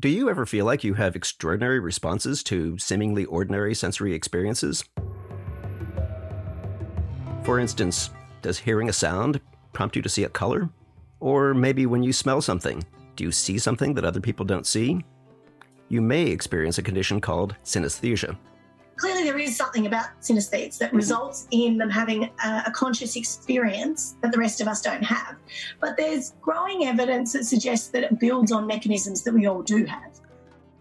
Do you ever feel like you have extraordinary responses to seemingly ordinary sensory experiences? For instance, does hearing a sound prompt you to see a color? Or maybe when you smell something, do you see something that other people don't see? You may experience a condition called synesthesia. Clearly, there is something about synesthetes that mhm. results in them having a, a, conscious experience that the rest of us don't have. But there's growing evidence that suggests that it builds on mechanisms that we all do have.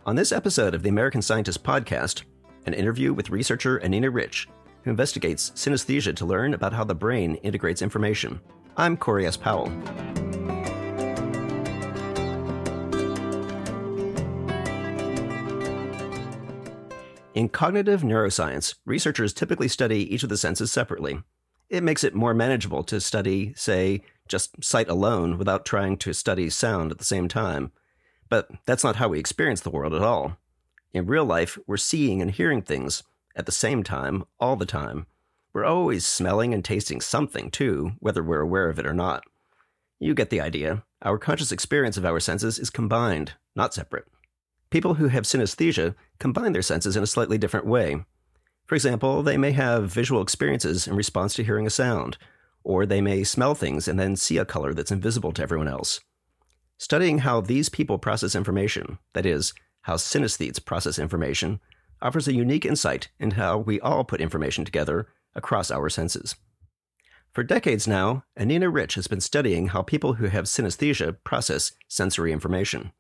On this episode of the American Scientist podcast, an interview with researcher Anina Rich, who investigates synesthesia to learn about how the brain integrates information. I'm Corey S. Powell. In cognitive neuroscience, researchers typically study each of the senses separately. It makes it more manageable to study, say, just sight alone without trying to study sound at the same time. But that's not how we experience the world at all. In real life, we're seeing and hearing things at the same time, all the time. We're always smelling and tasting something, too, whether we're aware of it or not. You get the idea. Our conscious experience of our senses is combined, not separate. People who have synesthesia combine their senses in a slightly different way. For example, they may have visual experiences in response to hearing a sound, or they may smell things and then see a color that's invisible to everyone else. Studying how these people process information, that is, how synesthetes process information, offers a unique insight into how we all put information together across our senses. For decades now, Anina Rich has been studying how people who have synesthesia process sensory information.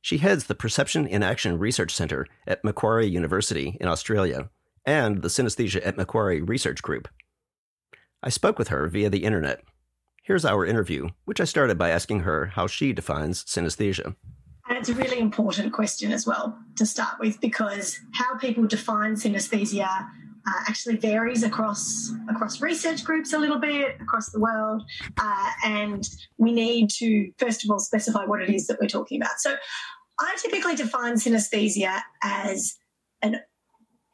She heads the Perception in Action Research Center at Macquarie University in Australia and the Synesthesia at Macquarie Research Group. I spoke with her via the internet. Here's our interview, which I started by asking her how she defines synesthesia. And it's a really important question as well to start with because how people define synesthesia uh, actually varies across across research groups a little bit across the world, uh, and we need to first of all specify what it is that we're talking about. So, I typically define synesthesia as an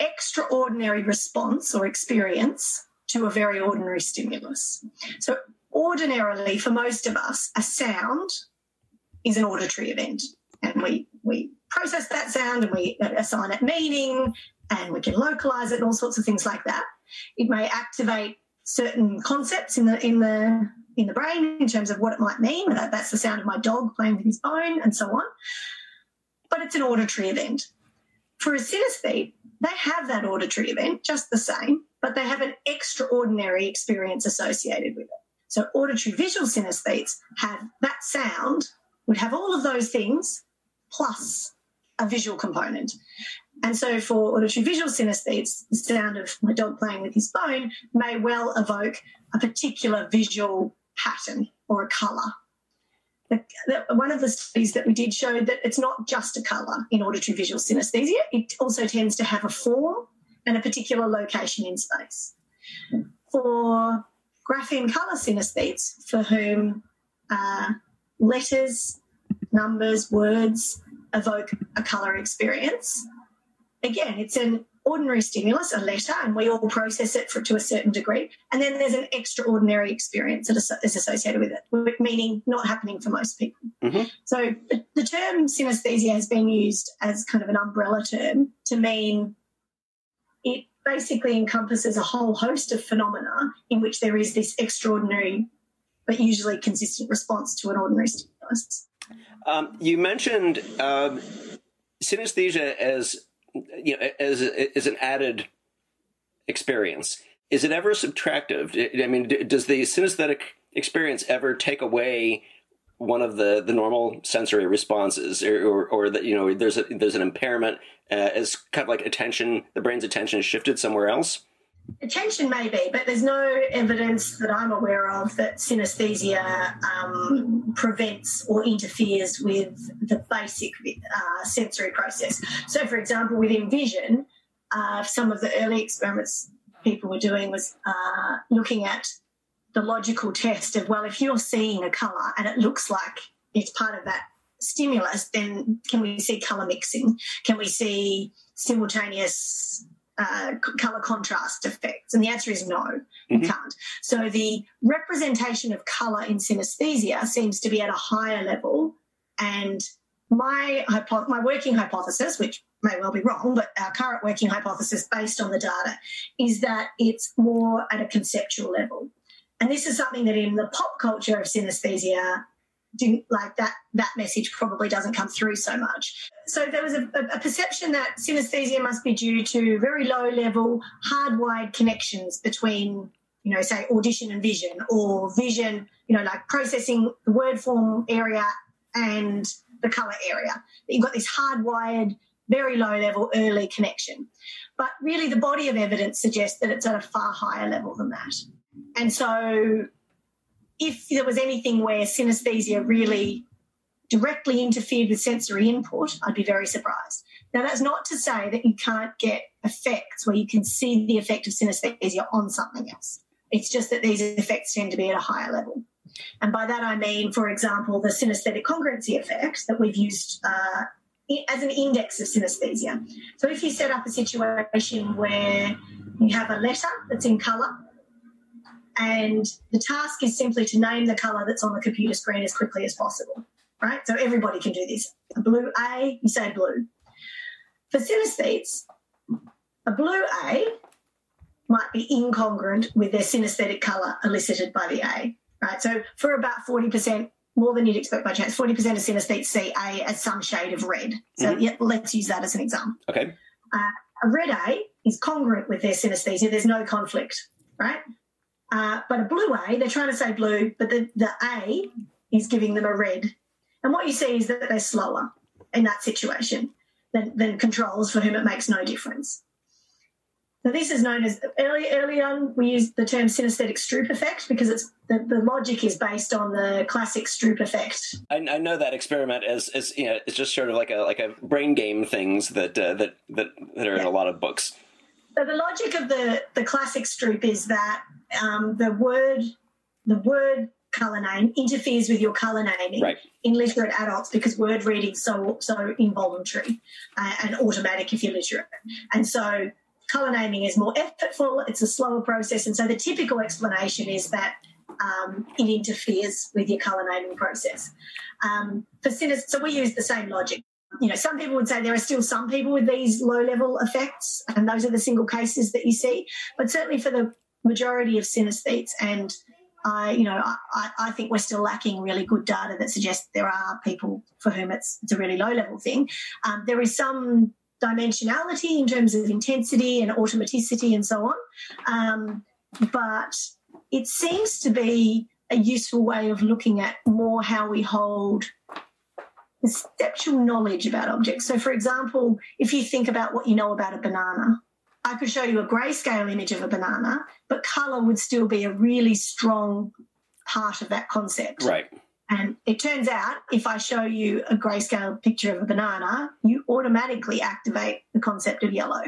extraordinary response or experience to a very ordinary stimulus. So, ordinarily, for most of us, a sound is an auditory event, and we we process that sound and we assign it meaning and we can localize it and all sorts of things like that. It may activate certain concepts in the in the in the brain in terms of what it might mean. That, that's the sound of my dog playing with his bone and so on. But it's an auditory event. For a synesthete, they have that auditory event just the same, but they have an extraordinary experience associated with it. So auditory visual synesthetes have that sound, would have all of those things plus a visual component. And so for auditory visual synesthetes, the sound of my dog playing with his bone may well evoke a particular visual pattern or a colour. One of the studies that we did showed that it's not just a colour in auditory visual synesthesia, it also tends to have a form and a particular location in space. For grapheme colour synesthetes, for whom uh, letters, numbers, words evoke a colour experience, again, it's an ordinary stimulus, a letter, and we all process it for, to a certain degree. And then there's an extraordinary experience that is associated with it, meaning not happening for most people. Mm-hmm. So the, the term synesthesia has been used as kind of an umbrella term to mean it basically encompasses a whole host of phenomena in which there is this extraordinary but usually consistent response to an ordinary stimulus. Um, you mentioned um, synesthesia as you know as as an added experience. Is it ever subtractive? I mean, does the synesthetic experience ever take away one of the, the normal sensory responses, or, or, or that you know there's a, there's an impairment uh, as kind of like attention, the brain's attention is shifted somewhere else? Attention maybe, but there's no evidence that I'm aware of that synesthesia um, prevents or interferes with the basic uh, sensory process. So, for example, within vision, uh, some of the early experiments people were doing was uh, looking at the logical test of, well, if you're seeing a colour and it looks like it's part of that stimulus, then can we see colour mixing? Can we see simultaneous uh, color contrast effects? And the answer is no, mm-hmm. you can't. So the representation of color in synesthesia seems to be at a higher level and my hypo- my working hypothesis, which may well be wrong, but our current working hypothesis based on the data is that it's more at a conceptual level. And this is something that in the pop culture of synesthesia, didn't like that that message probably doesn't come through so much. So there was a, a perception that synesthesia must be due to very low level, hardwired connections between, you know, say audition and vision, or vision, you know, like processing the word form area and the color area. You've got this hardwired, very low level early connection. But really, the body of evidence suggests that it's at a far higher level than that. And so, if there was anything where synesthesia really directly interfered with sensory input, I'd be very surprised. Now, that's not to say that you can't get effects where you can see the effect of synesthesia on something else. It's just that these effects tend to be at a higher level. And by that I mean, for example, the synesthetic congruency effect that we've used uh, as an index of synesthesia. So if you set up a situation where you have a letter that's in colour, and the task is simply to name the colour that's on the computer screen as quickly as possible, right? So everybody can do this. A blue A, you say blue. For synesthetes, a blue A might be incongruent with their synesthetic colour elicited by the A right? So for about 40%, more than you'd expect by chance, 40% of synesthetes see A as some shade of red. So mm-hmm. yeah, let's use that as an example. Okay. Uh, a red A is congruent with their synesthesia. There's no conflict, right? Uh, but a blue A, they're trying to say blue, but the, the A is giving them a red. And what you see is that they're slower in that situation than, than controls for whom it makes no difference. So this is known as early early on we used the term synesthetic Stroop effect because it's the, the logic is based on the classic Stroop effect. I, I, know that experiment as, as you know it's just sort of like a like a brain game things that uh, that that that are yeah. in a lot of books. So the logic of the the classic Stroop is that um, the word the word color name interferes with your color naming right. in literate adults because word reading is so so involuntary uh, and automatic if you're literate, and so Colour naming is more effortful, it's a slower process, and so the typical explanation is that um, it interferes with your colour naming process. Um, for sinners, so we use the same logic. You know, some people would say there are still some people with these low level effects, and those are the single cases that you see. But certainly for the majority of synesthetes, and I, you know, I, I think we're still lacking really good data that suggests there are people for whom it's, it's a really low level thing. Um, there is some dimensionality in terms of intensity and automaticity and so on. Um, but it seems to be a useful way of looking at more how we hold conceptual knowledge about objects. So, for example, if you think about what you know about a banana, I could show you a grayscale image of a banana, but color would still be a really strong part of that concept. Right. And it turns out if I show you a grayscale picture of a banana, you automatically activate the concept of yellow.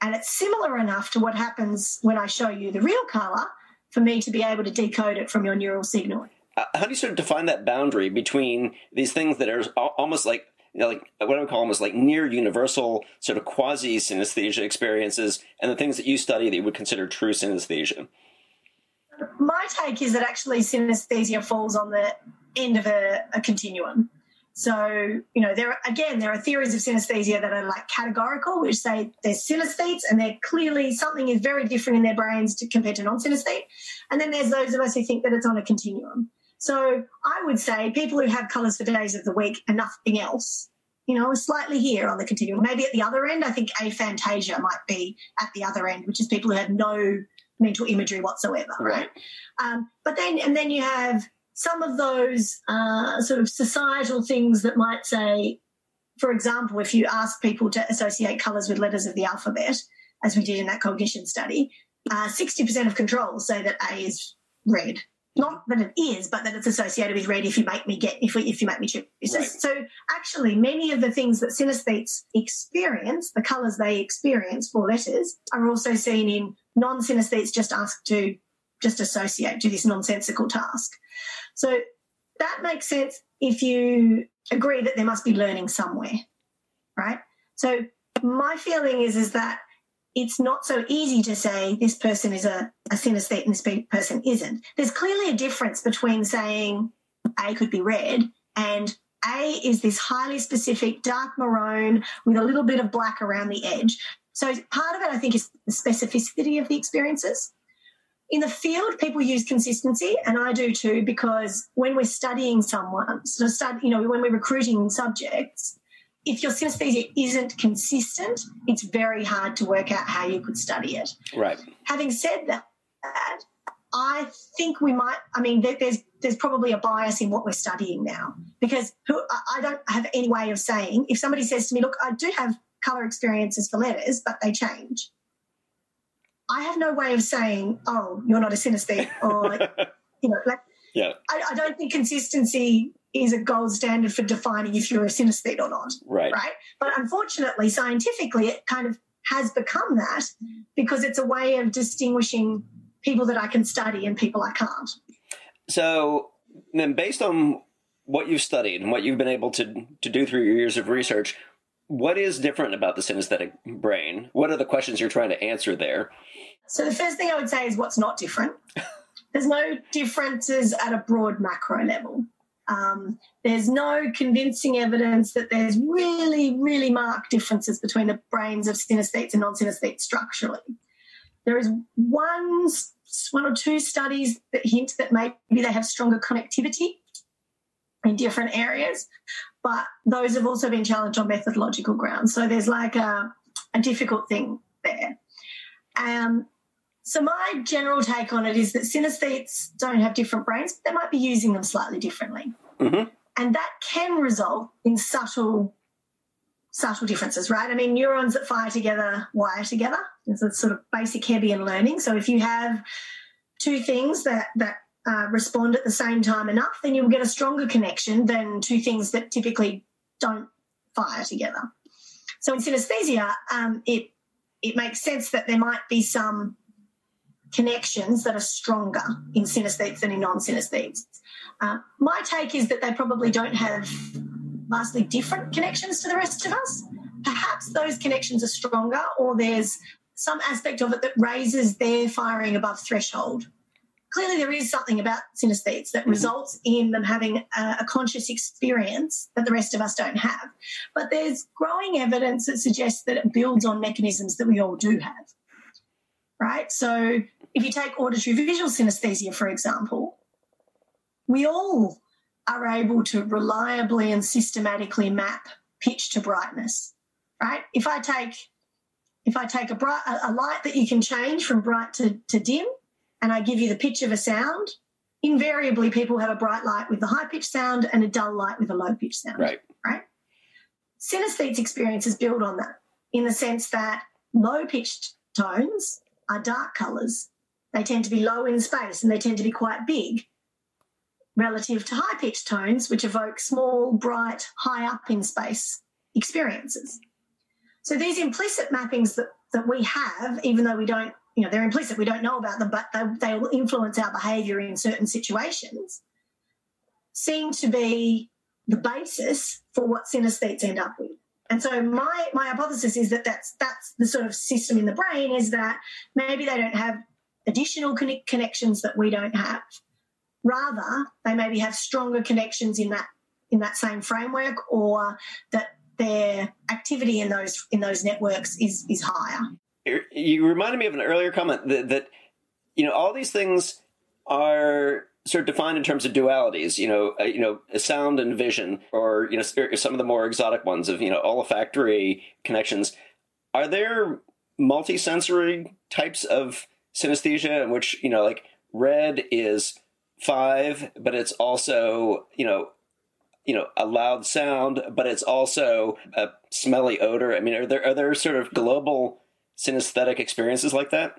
And it's similar enough to what happens when I show you the real color for me to be able to decode it from your neural signal. Uh, how do you sort of define that boundary between these things that are almost like you know, like what I would call almost like near universal sort of quasi synesthesia experiences and the things that you study that you would consider true synesthesia? my take is that actually synesthesia falls on the end of a, a continuum. So, you know, there are, again, there are theories of synesthesia that are like categorical, which say they're synesthetes and they're clearly something is very different in their brains to, compared to non-synesthete. And then there's those of us who think that it's on a continuum. So I would say people who have colours for days of the week and nothing else, you know, slightly here on the continuum. Maybe at the other end, I think aphantasia might be at the other end, which is people who have no mental imagery whatsoever, right? Um, but then, and then you have some of those uh, sort of societal things that might say, for example, if you ask people to associate colours with letters of the alphabet, as we did in that cognition study, uh, 60% of controls say that A is red. Not that it is, but that it's associated with red if you make me get, if, we, if you make me choose. Right. So actually, many of the things that synesthetes experience, the colours they experience for letters, are also seen in non-synesthetes just asked to just associate, do this nonsensical task. So that makes sense if you agree that there must be learning somewhere, right? So my feeling is is that it's not so easy to say this person is a, a synesthete and this person isn't. There's clearly a difference between saying A could be red and A is this highly specific dark maroon with a little bit of black around the edge. So part of it, I think, is the specificity of the experiences. In the field, people use consistency, and I do too, because when we're studying someone, so study, you know, when we're recruiting subjects, if your synesthesia isn't consistent, it's very hard to work out how you could study it. Right. Having said that, I think we might. I mean, there's there's probably a bias in what we're studying now because who, I don't have any way of saying if somebody says to me, "Look, I do have color experiences for letters, but they change." I have no way of saying, "Oh, you're not a synesthete," or you know, like. Yeah. I, I don't think consistency is a gold standard for defining if you're a synesthete or not. Right. Right. But unfortunately, scientifically, it kind of has become that because it's a way of distinguishing people that I can study and people I can't. So then, based on what you've studied and what you've been able to to do through your years of research, what is different about the synesthetic brain? What are the questions you're trying to answer there? So the first thing I would say is what's not different. There's no differences at a broad macro level. Um, there's no convincing evidence that there's really, really marked differences between the brains of synesthetes and non-synesthetes structurally. There is one, one or two studies that hint that maybe they have stronger connectivity in different areas, but those have also been challenged on methodological grounds. So there's like a, a difficult thing there. Um, so my general take on it is that synesthetes don't have different brains, but they might be using them slightly differently. Mm-hmm. And that can result in subtle subtle differences, right? I mean, neurons that fire together wire together. It's a sort of basic Hebbian learning. So if you have two things that that uh, respond at the same time enough, then you'll get a stronger connection than two things that typically don't fire together. So in synesthesia, um, it it makes sense that there might be some connections that are stronger in synesthetes than in non-synesthetes. Uh, my take is that they probably don't have vastly different connections to the rest of us. Perhaps those connections are stronger, or there's some aspect of it that raises their firing above threshold. Clearly, there is something about synesthetes that mm-hmm. results in them having a, a, conscious experience that the rest of us don't have. But there's growing evidence that suggests that it builds on mechanisms that we all do have. Right? So, if you take auditory visual synesthesia, for example, we all are able to reliably and systematically map pitch to brightness, right? If I take if I take a bright a light that you can change from bright to, to dim, and I give you the pitch of a sound, invariably people have a bright light with the high pitch sound and a dull light with a low pitch sound. Right. Right. Synesthetes experiences build on that in the sense that low pitched tones are dark colours. They tend to be low in space and they tend to be quite big relative to high pitched tones, which evoke small, bright, high up in space experiences. So these implicit mappings that, that we have, even though we don't, you know, they're implicit, we don't know about them, but they, they will influence our behavior in certain situations, seem to be the basis for what synesthetes end up with. And so my my hypothesis is that that's that's the sort of system in the brain is that maybe they don't have additional connections that we don't have, Rather, they maybe have stronger connections in that in that same framework, or that their activity in those in those networks is is higher. You reminded me of an earlier comment that, that you know all these things are sort of defined in terms of dualities. You know, uh, you know, sound and vision, or you know, some of the more exotic ones of you know olfactory connections. Are there multisensory types of synesthesia in which you know, like red is five, but it's also, you know, you know, a loud sound, but it's also a smelly odor. I mean, are there are there sort of global synesthetic experiences like that?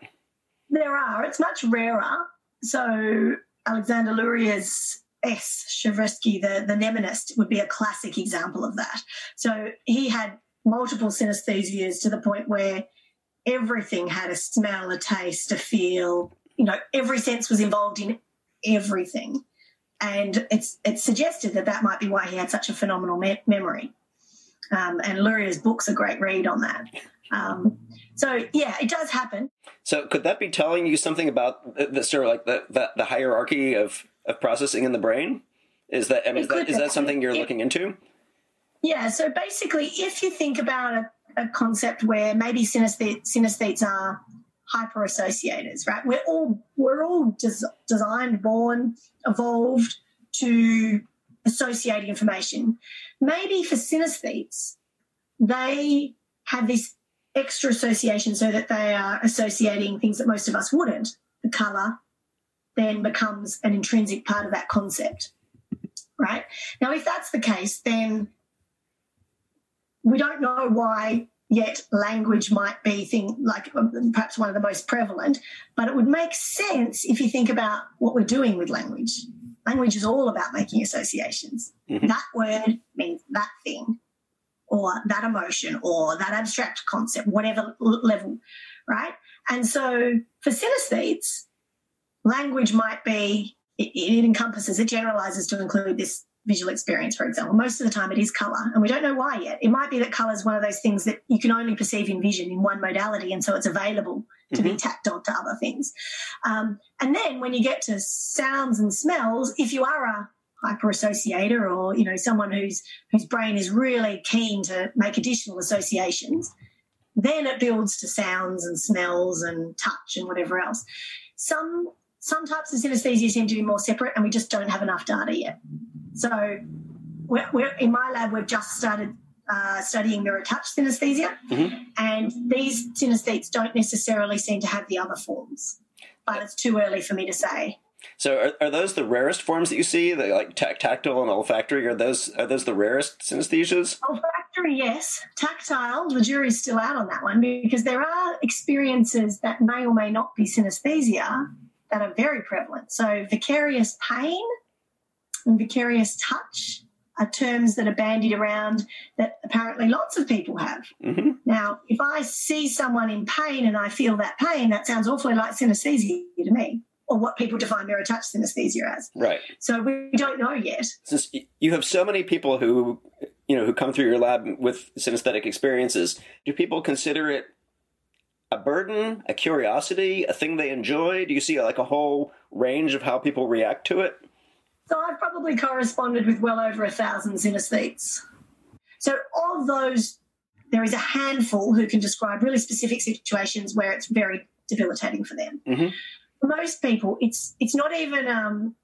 There are. It's much rarer. So Alexander Luria's S. Shereshevsky, the, the mnemonist, would be a classic example of that. So he had multiple synesthesias to the point where everything had a smell, a taste, a feel. You know, every sense was involved in everything. And it's it's suggested that that might be why he had such a phenomenal me- memory. Um, and Luria's book's a great read on that. Um, so yeah, it does happen. So could that be telling you something about the, the sort of like the, the, the hierarchy of, of processing in the brain? Is that I mean, is that, is that something you're looking into? Yeah. So basically, if you think about a, a concept where maybe synesthetes, synesthetes are hyper associators, right? We're all we're all des- designed, born, evolved to associate information. Maybe for synesthetes, they have this extra association so that they are associating things that most of us wouldn't. The color then becomes an intrinsic part of that concept, right? Now, if that's the case, then we don't know why yet language might be thing like perhaps one of the most prevalent but it would make sense if you think about what we're doing with language language is all about making associations mm-hmm. that word means that thing or that emotion or that abstract concept whatever level right and so for synesthetes language might be it, it encompasses it generalizes to include this visual experience, for example. Most of the time it is color, and we don't know why yet. It might be that color is one of those things that you can only perceive in vision in one modality, and so it's available to mm-hmm. be tacked onto other things. Um, and then when you get to sounds and smells, if you are a hyper associator or you know someone whose whose brain is really keen to make additional associations, then it builds to sounds and smells and touch and whatever else. Some some types of synesthesia seem to be more separate, and we just don't have enough data yet. So, we're, we're, in my lab, we've just started uh, studying mirror touch synesthesia, mm-hmm. and these synesthetes don't necessarily seem to have the other forms, but it's too early for me to say. So, are, are those the rarest forms that you see? The like tactile and olfactory are those are those the rarest synesthesias? Olfactory, yes. Tactile, the jury's still out on that one because there are experiences that may or may not be synesthesia that are very prevalent. So, vicarious pain and vicarious touch are terms that are bandied around that apparently lots of people have. Mm-hmm. Now, if I see someone in pain and I feel that pain, that sounds awfully like synesthesia to me, or what people define touch synesthesia as. Right. So we don't know yet. Since you have so many people who, you know, who come through your lab with synesthetic experiences, do people consider it a burden, a curiosity, a thing they enjoy? Do you see like a whole range of how people react to it? So I've probably corresponded with well over a thousand synesthetes. So of those, there is a handful who can describe really specific situations where it's very debilitating for them. Mm-hmm. Most people, it's it's not even um,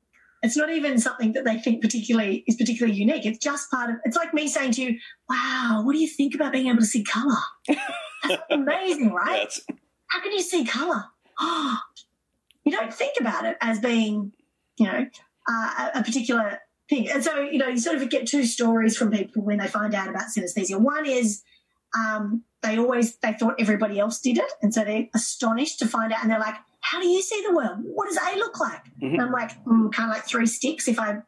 it's not even something that they think particularly is particularly unique. It's just part of. It's like me saying to you, "Wow, what do you think about being able to see color?" That's amazing, right? Yes. How can you see color? Oh, you don't think about it as being, you know, uh, a particular thing. And so, you know, you sort of get two stories from people when they find out about synesthesia. One is um, they always they thought everybody else did it, and so they're astonished to find out, and they're like, "How do you see the world? What does A look like?" Mm-hmm. And I'm like, mm, kind of like three sticks if I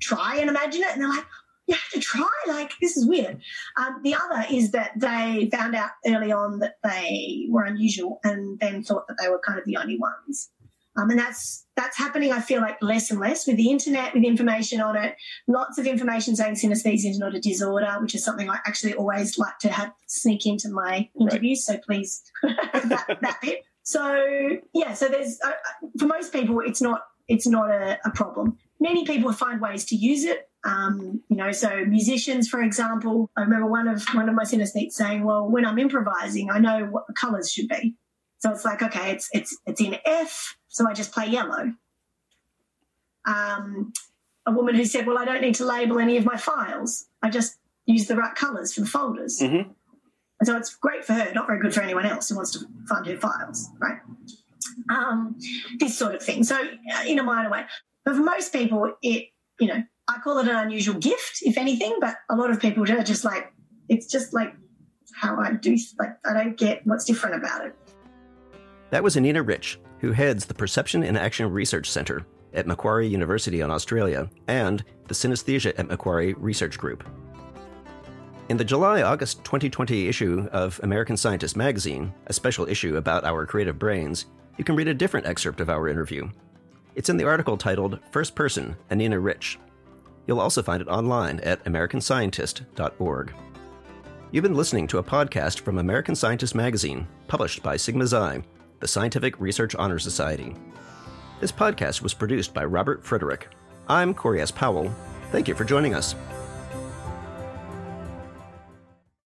try and imagine it, and they're like, you have to try. Like, this is weird. Um, the other is that they found out early on that they were unusual and then thought that they were kind of the only ones. Um, and that's that's happening. I feel like less and less with the internet, with information on it. Lots of information saying synesthesia is not a disorder, which is something I actually always like to have sneak into my interviews. Right. So please, that, that bit. So yeah, so there's uh, for most people, it's not it's not a, a problem. Many people find ways to use it. Um, you know, so musicians, for example, I remember one of one of my synesthetes saying, "Well, when I'm improvising, I know what the colours should be." So it's like, okay, it's it's it's in F, so I just play yellow. Um, a woman who said, "Well, I don't need to label any of my files. I just use the right colours for the folders." Mm-hmm. And so it's great for her, not very good for anyone else who wants to find her files, right? Um, this sort of thing. So uh, in a minor way, but for most people, it you know I call it an unusual gift, if anything. But a lot of people are just like it's just like how I do. Like I don't get what's different about it. That was Anina Rich, who heads the Perception and Action Research Center at Macquarie University in Australia and the Synesthesia at Macquarie Research Group. In the July August 2020 issue of American Scientist magazine, a special issue about our creative brains, you can read a different excerpt of our interview. It's in the article titled First Person Anina Rich. You'll also find it online at americanscientist.org. You've been listening to a podcast from American Scientist magazine, published by Sigma Xi the Scientific Research Honor Society. This podcast was produced by Robert Frederick. I'm Corey S. Powell, Thank you for joining us.